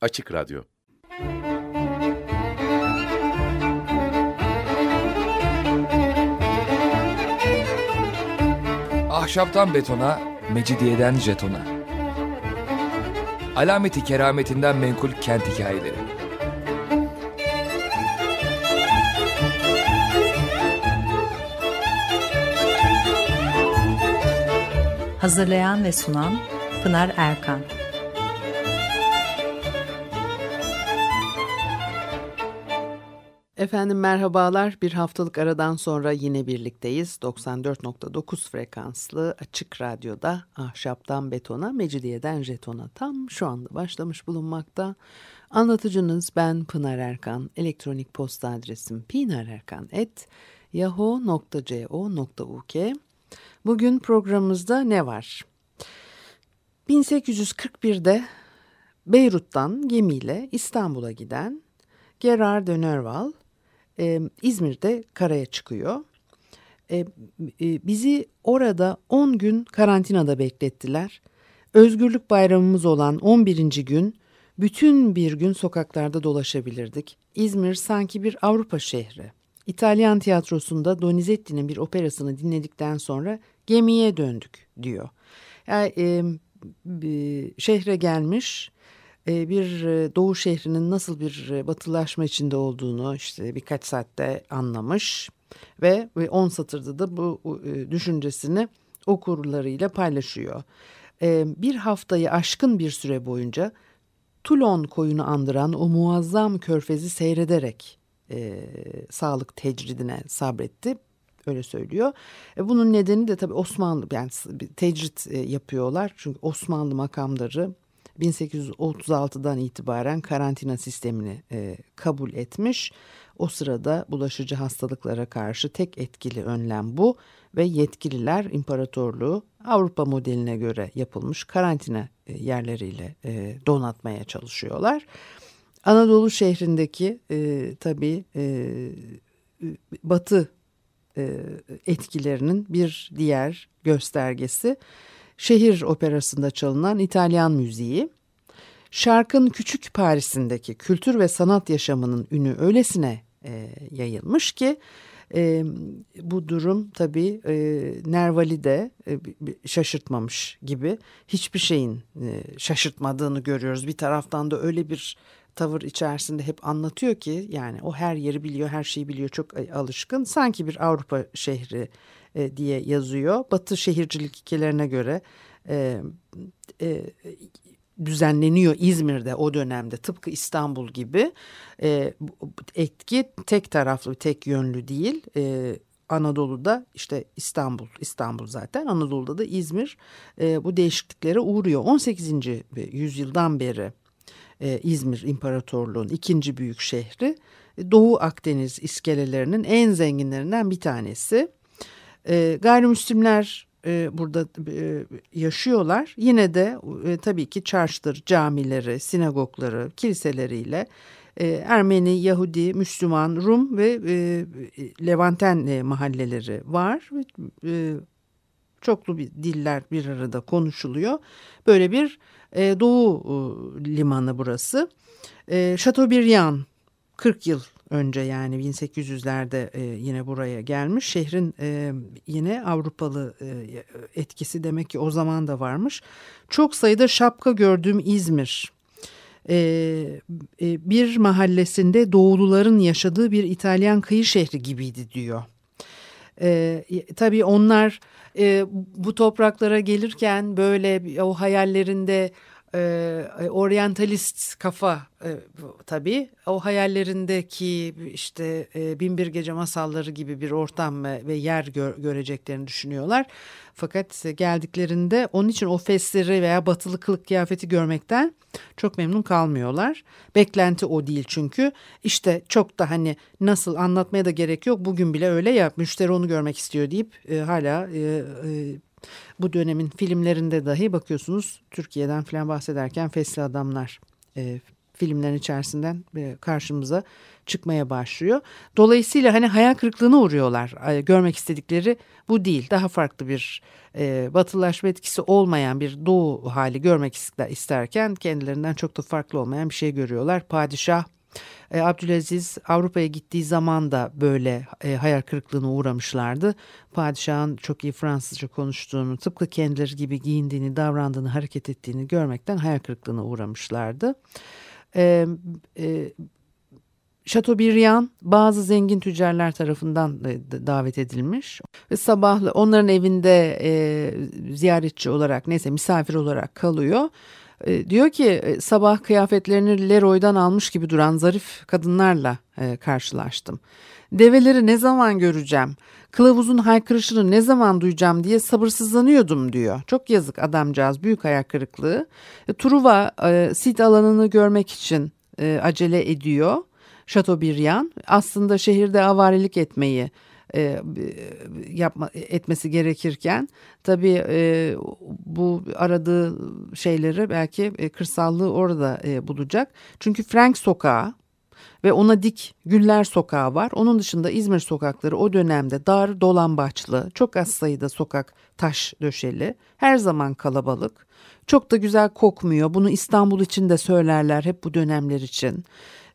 Açık Radyo Ahşaptan betona, mecidiyeden jetona. Alameti kerametinden menkul kent hikayeleri. Hazırlayan ve sunan Pınar Erkan. Efendim merhabalar. Bir haftalık aradan sonra yine birlikteyiz. 94.9 frekanslı açık radyoda ahşaptan betona, mecidiyeden jetona tam şu anda başlamış bulunmakta. Anlatıcınız ben Pınar Erkan. Elektronik posta adresim pinarerkan.yahoo.co.uk Bugün programımızda ne var? 1841'de Beyrut'tan gemiyle İstanbul'a giden Gerard de Nerval e, İzmir'de karaya çıkıyor. E, e, bizi orada 10 gün karantinada beklettiler. Özgürlük bayramımız olan 11. gün bütün bir gün sokaklarda dolaşabilirdik. İzmir sanki bir Avrupa şehri. İtalyan tiyatrosunda Donizetti'nin bir operasını dinledikten sonra gemiye döndük diyor. Yani, e, şehre gelmiş bir e, doğu şehrinin nasıl bir e, batılaşma içinde olduğunu işte birkaç saatte anlamış ve 10 satırda da bu düşüncesini okurlarıyla paylaşıyor. Bir haftayı aşkın bir süre boyunca Toulon koyunu andıran o muazzam körfezi seyrederek e, sağlık tecridine sabretti. Öyle söylüyor. E, bunun nedeni de tabii Osmanlı yani tecrit e, yapıyorlar. Çünkü Osmanlı makamları 1836'dan itibaren karantina sistemini e, kabul etmiş. O sırada bulaşıcı hastalıklara karşı tek etkili önlem bu ve yetkililer imparatorluğu Avrupa modeline göre yapılmış karantina e, yerleriyle e, donatmaya çalışıyorlar. Anadolu şehrindeki e, tabii e, batı e, etkilerinin bir diğer göstergesi şehir operasında çalınan İtalyan müziği. Şarkın küçük Paris'indeki kültür ve sanat yaşamının ünü öylesine e, yayılmış ki e, bu durum tabii e, Nerval'i de e, şaşırtmamış gibi hiçbir şeyin e, şaşırtmadığını görüyoruz. Bir taraftan da öyle bir tavır içerisinde hep anlatıyor ki yani o her yeri biliyor, her şeyi biliyor, çok alışkın. Sanki bir Avrupa şehri e, diye yazıyor. Batı şehircilik hikayelerine göre e, e, düzenleniyor İzmir'de o dönemde tıpkı İstanbul gibi e, etki tek taraflı tek yönlü değil e, Anadolu'da işte İstanbul İstanbul zaten Anadolu'da da İzmir e, bu değişikliklere uğruyor 18. yüzyıldan beri e, İzmir İmparatorluğu'nun ikinci büyük şehri Doğu Akdeniz iskelelerinin en zenginlerinden bir tanesi e, gayrimüslimler e, burada e, yaşıyorlar. Yine de e, tabii ki çarşıdır, camileri, sinagogları, kiliseleriyle e, Ermeni, Yahudi, Müslüman, Rum ve e, Levanten e, mahalleleri var. E, çoklu bir diller bir arada konuşuluyor. Böyle bir e, doğu e, limanı burası. E, Chateaubriand 40 yıl önce yani 1800'lerde e, yine buraya gelmiş. Şehrin e, yine Avrupalı e, etkisi demek ki o zaman da varmış. Çok sayıda şapka gördüğüm İzmir. E, e, bir mahallesinde doğuluların yaşadığı bir İtalyan kıyı şehri gibiydi diyor. E, tabii onlar e, bu topraklara gelirken böyle o hayallerinde e, oryantalist kafa e, tabii o hayallerindeki işte e, Binbir Gece masalları gibi bir ortam ve, ve yer gör, göreceklerini düşünüyorlar. Fakat geldiklerinde onun için o fesleri veya batılı kılık kıyafeti görmekten çok memnun kalmıyorlar. Beklenti o değil çünkü işte çok da hani nasıl anlatmaya da gerek yok bugün bile öyle ya müşteri onu görmek istiyor deyip e, hala e, e, bu dönemin filmlerinde dahi bakıyorsunuz Türkiye'den falan bahsederken Fesli Adamlar e, filmlerin içerisinden e, karşımıza çıkmaya başlıyor. Dolayısıyla hani hayal kırıklığına uğruyorlar. Görmek istedikleri bu değil. Daha farklı bir e, batılaşma etkisi olmayan bir doğu hali görmek isterken kendilerinden çok da farklı olmayan bir şey görüyorlar. Padişah e, Abdülaziz Avrupa'ya gittiği zaman da böyle e, hayal kırıklığına uğramışlardı. Padişahın çok iyi Fransızca konuştuğunu, tıpkı kendileri gibi giyindiğini, davrandığını, hareket ettiğini görmekten hayal kırıklığına uğramışlardı. E, e, Chateaubriand bazı zengin tüccarlar tarafından davet edilmiş ve sabah onların evinde e, ziyaretçi olarak neyse misafir olarak kalıyor. E, diyor ki e, sabah kıyafetlerini Leroy'dan almış gibi duran zarif kadınlarla e, karşılaştım. Develeri ne zaman göreceğim, kılavuzun haykırışını ne zaman duyacağım diye sabırsızlanıyordum diyor. Çok yazık adamcağız büyük ayak kırıklığı. E, Truva sit alanını görmek için acele ediyor. Chateaubriand aslında şehirde avarilik etmeyi e, yapma etmesi gerekirken tabii e, bu aradığı şeyleri belki e, kırsallığı orada e, bulacak. Çünkü Frank Sokağı ve ona dik Güller Sokağı var. Onun dışında İzmir sokakları o dönemde dar dolambaçlı, çok az sayıda sokak taş döşeli, her zaman kalabalık. Çok da güzel kokmuyor. Bunu İstanbul için de söylerler hep bu dönemler için.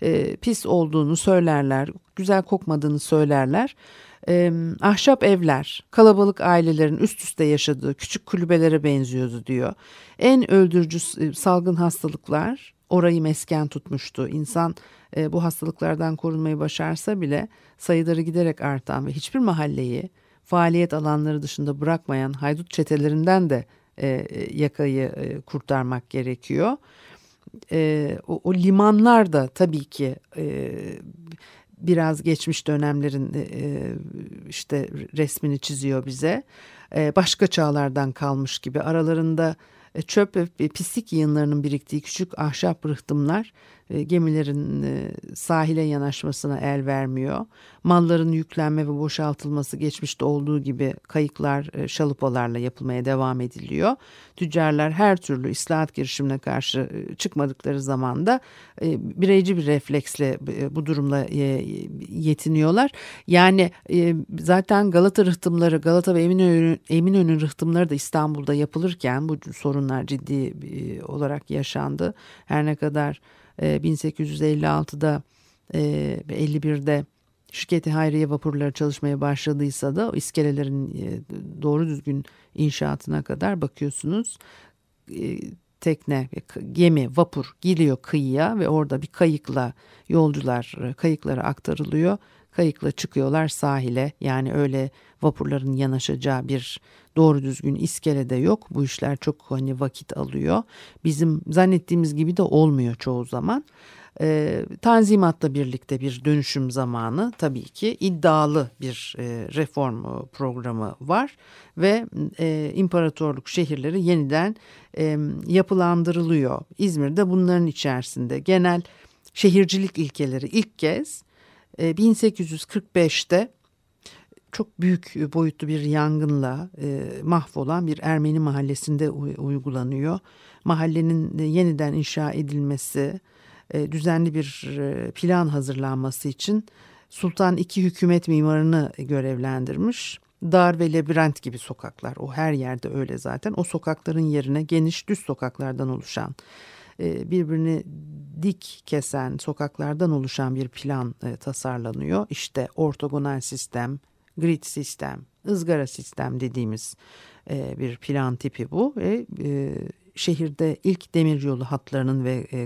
E, pis olduğunu söylerler, güzel kokmadığını söylerler e, ahşap evler, kalabalık ailelerin üst üste yaşadığı küçük kulübelere benziyordu diyor. En öldürücü e, salgın hastalıklar orayı mesken tutmuştu. İnsan e, bu hastalıklardan korunmayı başarsa bile sayıları giderek artan ve hiçbir mahalleyi faaliyet alanları dışında bırakmayan haydut çetelerinden de e, yakayı e, kurtarmak gerekiyor. E, o, o limanlar da tabii ki e, biraz geçmiş dönemlerin e, e, işte resmini çiziyor bize. E, başka çağlardan kalmış gibi aralarında çöp ve pislik yığınlarının biriktiği küçük ahşap rıhtımlar gemilerin e, sahile yanaşmasına el vermiyor. Malların yüklenme ve boşaltılması geçmişte olduğu gibi kayıklar, e, şalupalarla yapılmaya devam ediliyor. Tüccarlar her türlü islahat girişimine karşı çıkmadıkları zaman da bireyci bir refleksle bu durumla yetiniyorlar. Yani zaten Galata rıhtımları, Galata ve Eminönü, Eminönü rıhtımları da İstanbul'da yapılırken bu sorunlar ciddi olarak yaşandı. Her ne kadar 1856'da e, ve 51'de şirketi Hayriye vapurları çalışmaya başladıysa da o iskelelerin e, doğru düzgün inşaatına kadar bakıyorsunuz e, tekne, gemi, vapur geliyor kıyıya ve orada bir kayıkla yolcular kayıklara aktarılıyor. Kayıkla çıkıyorlar sahile yani öyle vapurların yanaşacağı bir doğru düzgün iskele de yok. Bu işler çok hani vakit alıyor. Bizim zannettiğimiz gibi de olmuyor çoğu zaman. E, tanzimatla birlikte bir dönüşüm zamanı tabii ki iddialı bir e, reform programı var ve e, imparatorluk şehirleri yeniden e, yapılandırılıyor. İzmir'de bunların içerisinde genel şehircilik ilkeleri ilk kez e, 1845'te çok büyük boyutlu bir yangınla e, mahvolan bir Ermeni mahallesinde uygulanıyor. Mahallenin e, yeniden inşa edilmesi, e, düzenli bir plan hazırlanması için Sultan iki hükümet mimarını görevlendirmiş. Dar ve labirent gibi sokaklar, o her yerde öyle zaten. O sokakların yerine geniş düz sokaklardan oluşan, birbirini dik kesen sokaklardan oluşan bir plan e, tasarlanıyor. İşte ortogonal sistem, grid sistem, ızgara sistem dediğimiz e, bir plan tipi bu ve e, şehirde ilk demiryolu hatlarının ve e,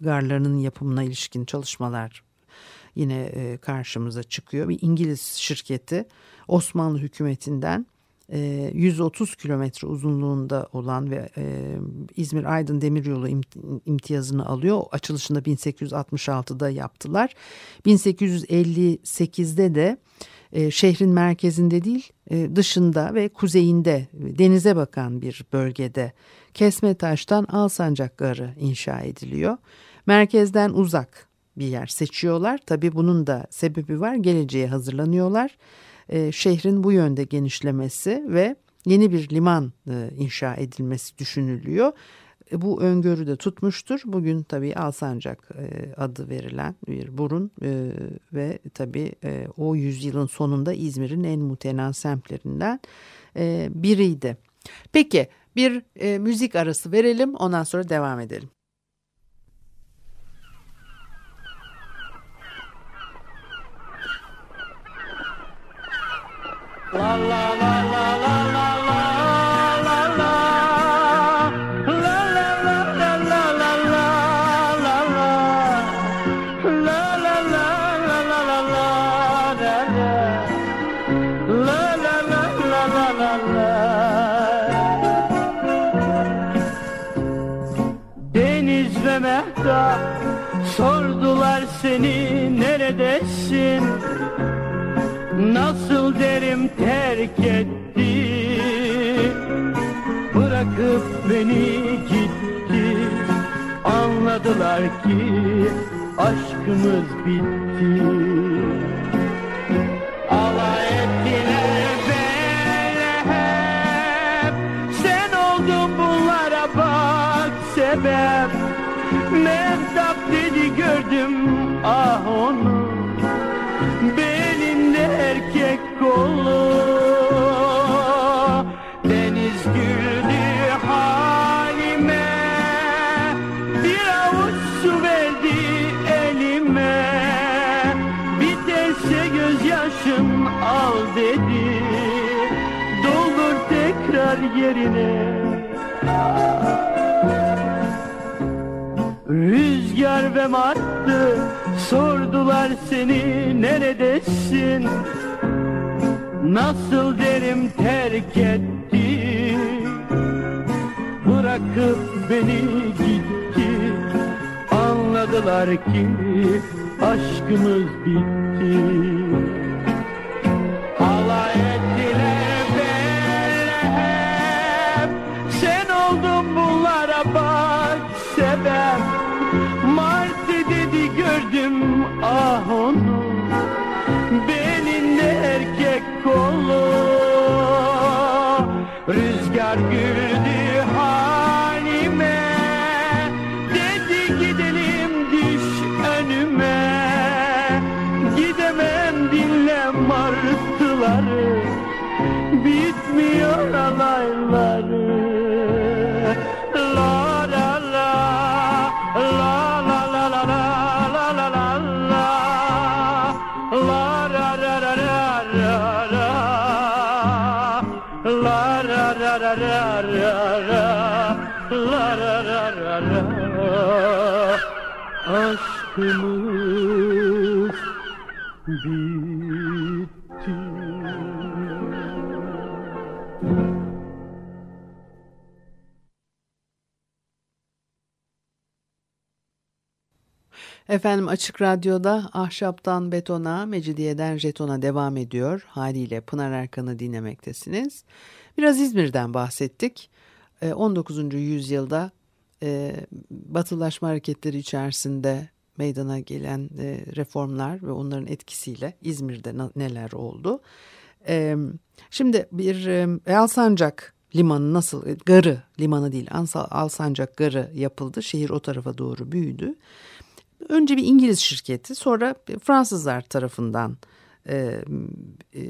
garlarının yapımına ilişkin çalışmalar yine e, karşımıza çıkıyor. Bir İngiliz şirketi Osmanlı hükümetinden 130 e, kilometre uzunluğunda olan ve e, İzmir-Aydın Demiryolu imtiyazını alıyor. Açılışını 1866'da yaptılar. 1858'de de e, şehrin merkezinde değil dışında ve kuzeyinde denize bakan bir bölgede Kesme Taş'tan Alsancak Garı inşa ediliyor. Merkezden uzak bir yer seçiyorlar. Tabii bunun da sebebi var. Geleceğe hazırlanıyorlar e, şehrin bu yönde genişlemesi ve yeni bir liman e, inşa edilmesi düşünülüyor. bu öngörü de tutmuştur. Bugün tabii Alsancak e, adı verilen bir burun e, ve tabii e, o yüzyılın sonunda İzmir'in en mutenan semtlerinden e, biriydi. Peki bir e, müzik arası verelim ondan sonra devam edelim. La la la Nasıl derim terk etti? Bırakıp beni gitti. Anladılar ki aşkımız bitti. Alay ettiler beni. Hep Sen oldun bunlara bak sebep. Mehtap dedi gördüm ah onu Deniz güldü halime. Bir avuç su verdi elime. Biterse gözyaşın al dedi. Doldur tekrar yerine. Rüzgar ve marttı sordular seni neredesin Nasıl derim terk etti? Bırakıp beni gitti. Anladılar ki aşkımız bitti. Alay ettiler beni hep. Sen oldun bunlara bak sebep. Gördüm ah onu Efendim Açık Radyo'da Ahşaptan Betona, Mecidiyeden Jeton'a devam ediyor. Haliyle Pınar Erkan'ı dinlemektesiniz. Biraz İzmir'den bahsettik. 19. Ee, yüzyılda e, batılaşma hareketleri içerisinde meydana gelen e, reformlar ve onların etkisiyle İzmir'de neler oldu? E, şimdi bir e, Alsancak limanı nasıl, garı limanı değil Alsancak garı yapıldı. Şehir o tarafa doğru büyüdü. Önce bir İngiliz şirketi sonra Fransızlar tarafından e, e,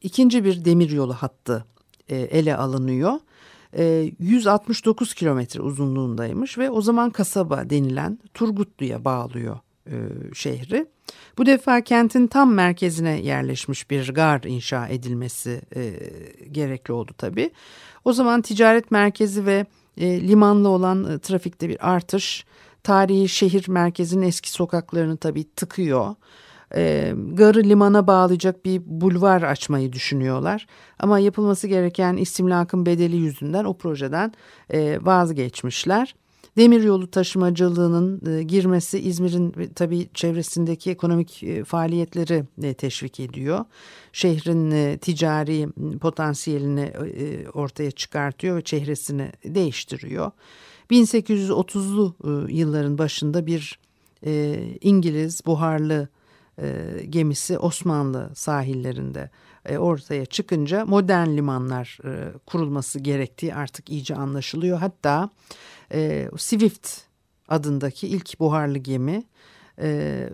ikinci bir demiryolu hattı e, ele alınıyor. 169 e, kilometre uzunluğundaymış ve o zaman kasaba denilen Turgutlu'ya bağlıyor e, şehri. Bu defa kentin tam merkezine yerleşmiş bir gar inşa edilmesi e, gerekli oldu tabii. O zaman ticaret merkezi ve e, limanlı olan e, trafikte bir artış tarihi şehir merkezinin eski sokaklarını tabii tıkıyor e, garı limana bağlayacak bir bulvar açmayı düşünüyorlar. Ama yapılması gereken istimlakın bedeli yüzünden o projeden e, vazgeçmişler. Demiryolu taşımacılığının e, girmesi İzmir'in tabii çevresindeki ekonomik e, faaliyetleri e, teşvik ediyor. Şehrin e, ticari potansiyelini e, ortaya çıkartıyor ve çehresini değiştiriyor. 1830'lu e, yılların başında bir e, İngiliz buharlı e, gemisi Osmanlı sahillerinde e, ortaya çıkınca modern limanlar e, kurulması gerektiği artık iyice anlaşılıyor. Hatta E, Swift adındaki ilk buharlı gemi e,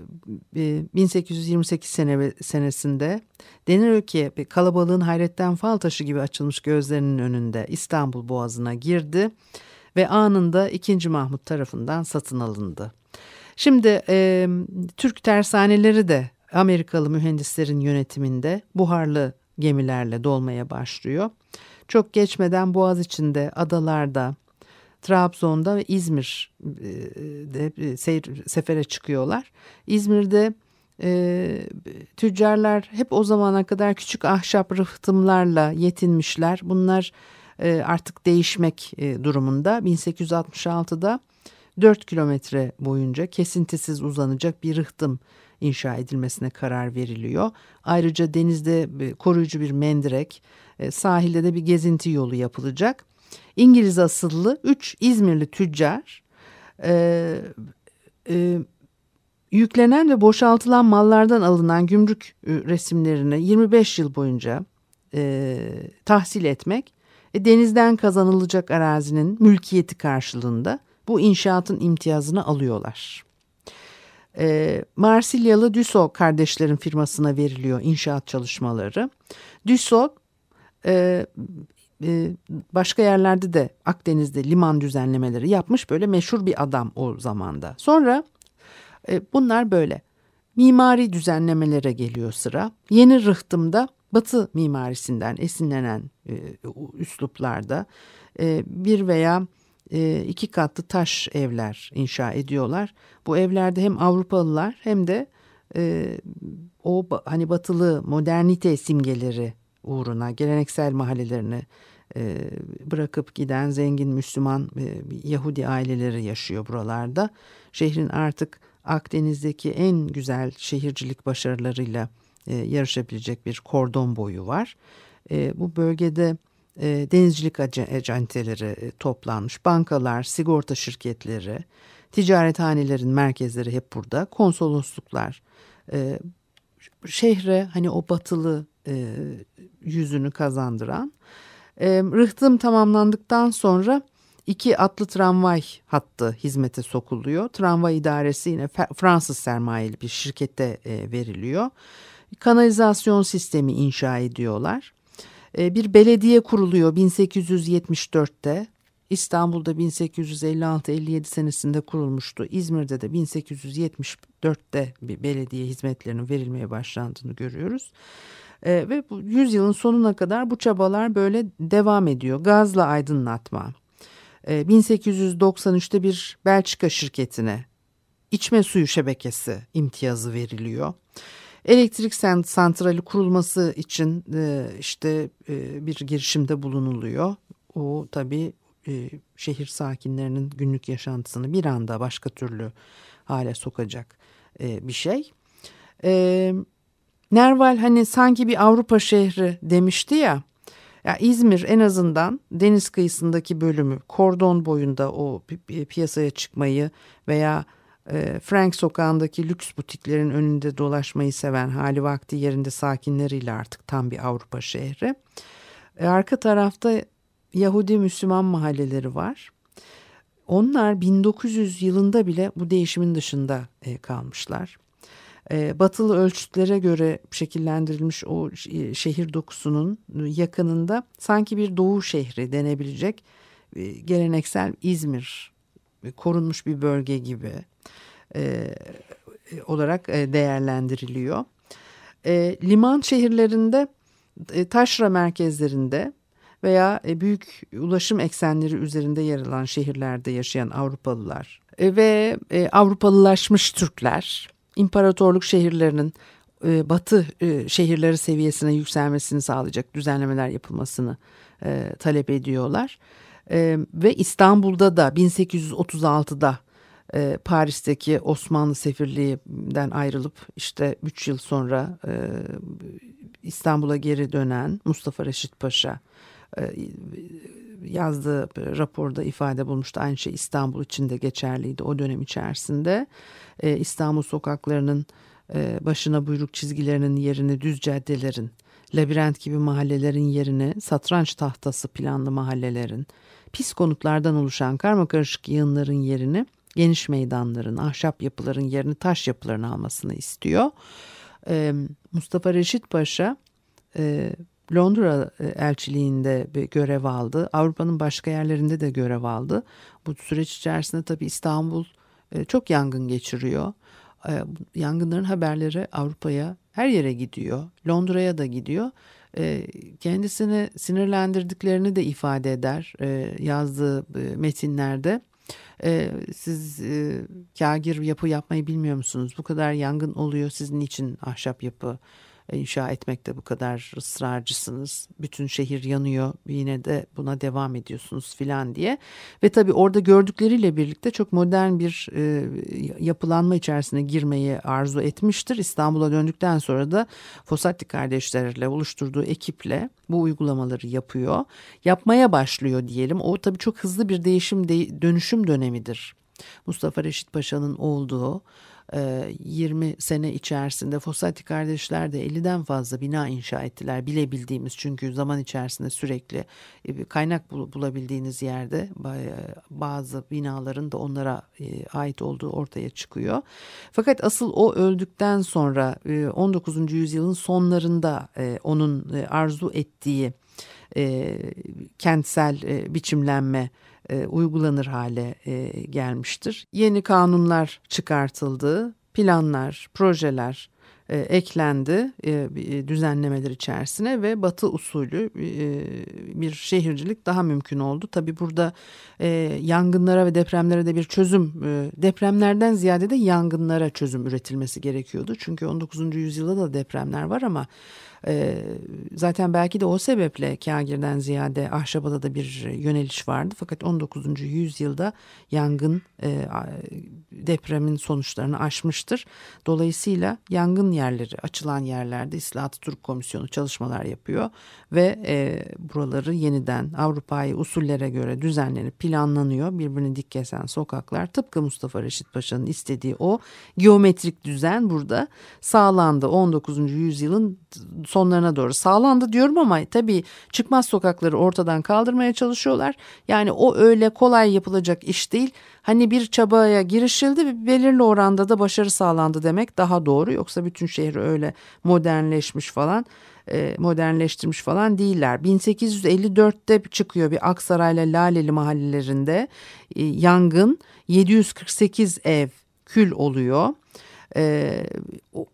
1828 sene, senesinde denir ki kalabalığın hayretten fal taşı gibi açılmış gözlerinin önünde İstanbul Boğazı'na girdi ve anında 2. Mahmut tarafından satın alındı. Şimdi e, Türk tersaneleri de Amerikalı mühendislerin yönetiminde buharlı gemilerle dolmaya başlıyor. Çok geçmeden Boğaz içinde adalarda, Trabzon'da ve İzmir'de seyir, sefere çıkıyorlar. İzmir'de e, tüccarlar hep o zamana kadar küçük ahşap rıhtımlarla yetinmişler. Bunlar e, artık değişmek e, durumunda. 1866'da 4 kilometre boyunca kesintisiz uzanacak bir rıhtım inşa edilmesine karar veriliyor. Ayrıca denizde e, koruyucu bir mendirek, sahilde de bir gezinti yolu yapılacak. İngiliz asıllı 3 İzmirli tüccar e, e, yüklenen ve boşaltılan mallardan alınan gümrük resimlerini 25 yıl boyunca e, tahsil etmek, e, denizden kazanılacak arazinin mülkiyeti karşılığında bu inşaatın imtiyazını alıyorlar. E, Marsilyalı Düso kardeşlerin firmasına veriliyor inşaat çalışmaları. Düso e, e, başka yerlerde de Akdeniz'de liman düzenlemeleri yapmış böyle meşhur bir adam o zamanda. Sonra e, bunlar böyle mimari düzenlemelere geliyor sıra. Yeni rıhtımda Batı mimarisinden esinlenen e, üsluplarda e, bir veya e, iki katlı taş evler inşa ediyorlar. Bu evlerde hem Avrupalılar hem de e, o hani batılı modernite simgeleri uğruna geleneksel mahallelerini e, bırakıp giden zengin Müslüman e, Yahudi aileleri yaşıyor buralarda. Şehrin artık Akdeniz'deki en güzel şehircilik başarılarıyla e, yarışabilecek bir kordon boyu var. E, bu bölgede e, denizcilik acenteleri toplanmış, bankalar, sigorta şirketleri, ticarethanelerin merkezleri hep burada, konsolosluklar. Şehre hani o batılı yüzünü kazandıran. Rıhtım tamamlandıktan sonra iki atlı tramvay hattı hizmete sokuluyor. Tramvay idaresi yine Fransız sermayeli bir şirkete veriliyor. Kanalizasyon sistemi inşa ediyorlar. E, bir belediye kuruluyor 1874'te. İstanbul'da 1856-57 senesinde kurulmuştu. İzmir'de de 1874'te bir belediye hizmetlerinin verilmeye başlandığını görüyoruz. E, ve bu yüzyılın sonuna kadar bu çabalar böyle devam ediyor. Gazla aydınlatma. E, 1893'te bir Belçika şirketine içme suyu şebekesi imtiyazı veriliyor. Elektrik santrali kurulması için e, işte e, bir girişimde bulunuluyor. O tabii e, şehir sakinlerinin günlük yaşantısını bir anda başka türlü hale sokacak bir şey. E, Nerval hani sanki bir Avrupa şehri demişti ya. Ya İzmir en azından deniz kıyısındaki bölümü kordon boyunda o piyasaya çıkmayı veya Frank sokağındaki lüks butiklerin önünde dolaşmayı seven hali vakti yerinde sakinleriyle artık tam bir Avrupa şehri. E, arka tarafta Yahudi Müslüman mahalleleri var. Onlar 1900 yılında bile bu değişimin dışında e, kalmışlar. E, batılı ölçütlere göre şekillendirilmiş o e, şehir dokusunun yakınında sanki bir doğu şehri denebilecek e, geleneksel İzmir korunmuş bir bölge gibi olarak değerlendiriliyor. liman şehirlerinde taşra merkezlerinde veya büyük ulaşım eksenleri üzerinde yer alan şehirlerde yaşayan Avrupalılar ve Avrupalılaşmış Türkler imparatorluk şehirlerinin e, batı e, şehirleri seviyesine yükselmesini sağlayacak düzenlemeler yapılmasını e, talep ediyorlar. E, ve İstanbul'da da 1836'da e, Paris'teki Osmanlı Sefirliği'nden ayrılıp işte 3 yıl sonra e, İstanbul'a geri dönen Mustafa Reşit Paşa e, yazdığı raporda ifade bulmuştu. Aynı şey İstanbul için de geçerliydi o dönem içerisinde. E, İstanbul sokaklarının e, başına buyruk çizgilerinin yerini düz caddelerin labirent gibi mahallelerin yerine satranç tahtası planlı mahallelerin, pis konutlardan oluşan karmakarışık yığınların yerini geniş meydanların, ahşap yapıların yerini taş yapıların almasını istiyor. Ee, Mustafa Reşit Paşa e, Londra elçiliğinde bir görev aldı. Avrupa'nın başka yerlerinde de görev aldı. Bu süreç içerisinde tabii İstanbul e, çok yangın geçiriyor. E, yangınların haberleri Avrupa'ya her yere gidiyor. Londra'ya da gidiyor. Kendisini sinirlendirdiklerini de ifade eder yazdığı metinlerde. Siz kagir yapı yapmayı bilmiyor musunuz? Bu kadar yangın oluyor sizin için ahşap yapı inşa etmekte bu kadar ısrarcısınız. Bütün şehir yanıyor yine de buna devam ediyorsunuz filan diye. Ve tabii orada gördükleriyle birlikte çok modern bir e, yapılanma içerisine girmeyi arzu etmiştir. İstanbul'a döndükten sonra da Fossati kardeşlerle oluşturduğu ekiple bu uygulamaları yapıyor. Yapmaya başlıyor diyelim. O tabii çok hızlı bir değişim de, dönüşüm dönemidir. Mustafa Reşit Paşa'nın olduğu 20 e, sene içerisinde Fossati kardeşler de 50'den fazla bina inşa ettiler bilebildiğimiz çünkü zaman içerisinde sürekli e, kaynak bulabildiğiniz yerde bazı binaların da onlara e, ait olduğu ortaya çıkıyor. Fakat asıl o öldükten sonra 19. yüzyılın sonlarında onun arzu ettiği kentsel biçimlenme e, uygulanır hale e, gelmiştir. Yeni kanunlar çıkartıldı, planlar, projeler e, eklendi e, e, düzenlemeler içerisine ve batı usulü e, bir şehircilik daha mümkün oldu. Tabi burada e, yangınlara ve depremlere de bir çözüm e, depremlerden ziyade de yangınlara çözüm üretilmesi gerekiyordu. Çünkü 19. yüzyılda da depremler var ama e, zaten belki de o sebeple kagirden ziyade ahşabada da bir yöneliş vardı. Fakat 19. yüzyılda yangın e, depremin sonuçlarını aşmıştır. Dolayısıyla yangın yerleri açılan yerlerde İslahat Türk Komisyonu çalışmalar yapıyor ve e, buraları yeniden Avrupa'yı usullere göre düzenlenip planlanıyor. Birbirini dik kesen sokaklar tıpkı Mustafa Reşit Paşa'nın istediği o geometrik düzen burada sağlandı. 19. yüzyılın sonlarına doğru sağlandı diyorum ama tabii çıkmaz sokakları ortadan kaldırmaya çalışıyorlar. Yani o öyle kolay yapılacak iş değil. Hani bir çabaya girişildi ve belirli oranda da başarı sağlandı demek daha doğru. Yoksa bütün şehir öyle modernleşmiş falan e, modernleştirmiş falan değiller. 1854'te çıkıyor bir Aksaray'la Laleli mahallelerinde e, yangın 748 ev kül oluyor. E,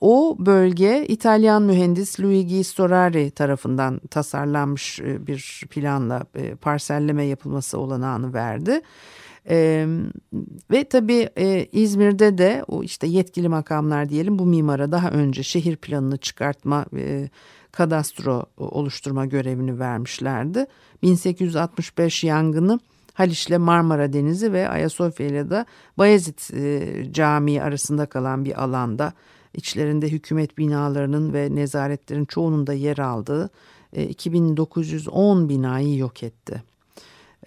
o bölge İtalyan mühendis Luigi Storari tarafından tasarlanmış e, bir planla e, parselleme yapılması olanağını verdi. Ee, ve tabii e, İzmir'de de o işte yetkili makamlar diyelim bu mimara daha önce şehir planını çıkartma, e, kadastro oluşturma görevini vermişlerdi. 1865 yangını Haliç'le Marmara Denizi ve Ayasofya ile de Bayezid e, Camii arasında kalan bir alanda içlerinde hükümet binalarının ve nezaretlerin çoğunun da yer aldığı e, 2910 binayı yok etti.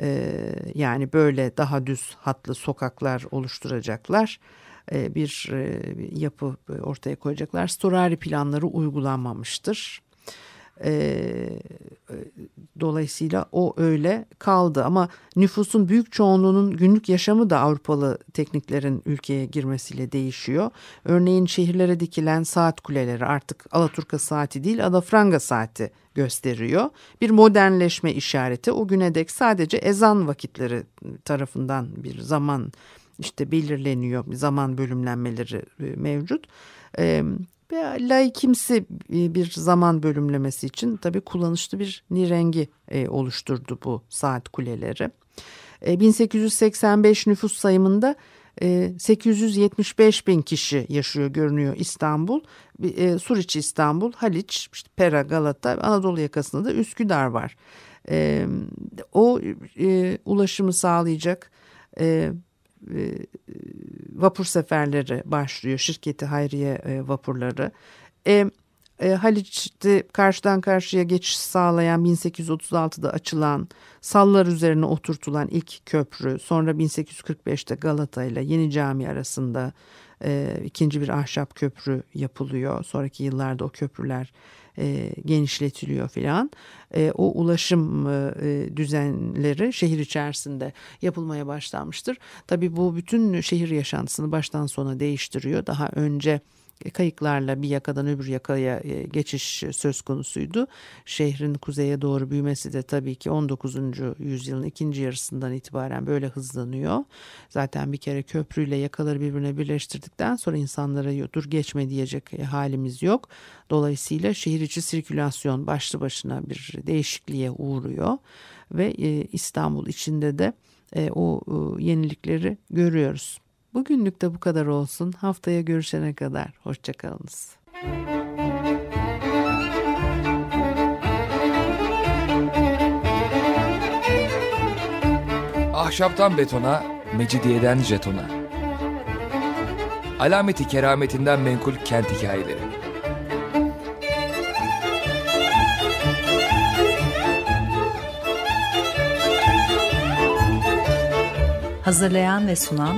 E, yani böyle daha düz hatlı sokaklar oluşturacaklar e, bir e, yapı ortaya koyacaklar. Storari planları uygulanmamıştır. E, dolayısıyla o öyle kaldı ama nüfusun büyük çoğunluğunun günlük yaşamı da Avrupalı tekniklerin ülkeye girmesiyle değişiyor. Örneğin şehirlere dikilen saat kuleleri artık Alaturka saati değil Alafranga saati gösteriyor. Bir modernleşme işareti o güne dek sadece ezan vakitleri tarafından bir zaman işte belirleniyor zaman bölümlenmeleri mevcut. Ve laikimsi bir zaman bölümlemesi için tabii kullanışlı bir nirengi e, oluşturdu bu saat kuleleri. 1885 e, nüfus sayımında 875 e, bin kişi yaşıyor görünüyor İstanbul. Suriçi İstanbul, Haliç, işte Pera, Galata, Anadolu yakasında da Üsküdar var. O ulaşımı sağlayacak e, vapur seferleri başlıyor. Şirketi Hayriye e, vapurları. E, e, Haliç'te karşıdan karşıya geçiş sağlayan 1836'da açılan sallar üzerine oturtulan ilk köprü sonra 1845'te Galata ile Yeni Cami arasında e, ikinci bir ahşap köprü yapılıyor. Sonraki yıllarda o köprüler e, genişletiliyor filan. E, o ulaşım e, düzenleri şehir içerisinde yapılmaya başlanmıştır. Tabii bu bütün şehir yaşantısını baştan sona değiştiriyor. Daha önce kayıklarla bir yakadan öbür yakaya e, geçiş söz konusuydu. Şehrin kuzeye doğru büyümesi de tabii ki 19. yüzyılın ikinci yarısından itibaren böyle hızlanıyor. Zaten bir kere köprüyle yakaları birbirine birleştirdikten sonra insanlara dur geçme diyecek e, halimiz yok. Dolayısıyla şehir içi sirkülasyon başlı başına bir değişikliğe uğruyor ve e, İstanbul içinde de o yenilikleri görüyoruz. Bugünlük de bu kadar olsun. Haftaya görüşene kadar hoşçakalınız. Ahşaptan betona, mecidiyeden jetona. Alameti kerametinden menkul kent hikayeleri. Hazırlayan ve sunan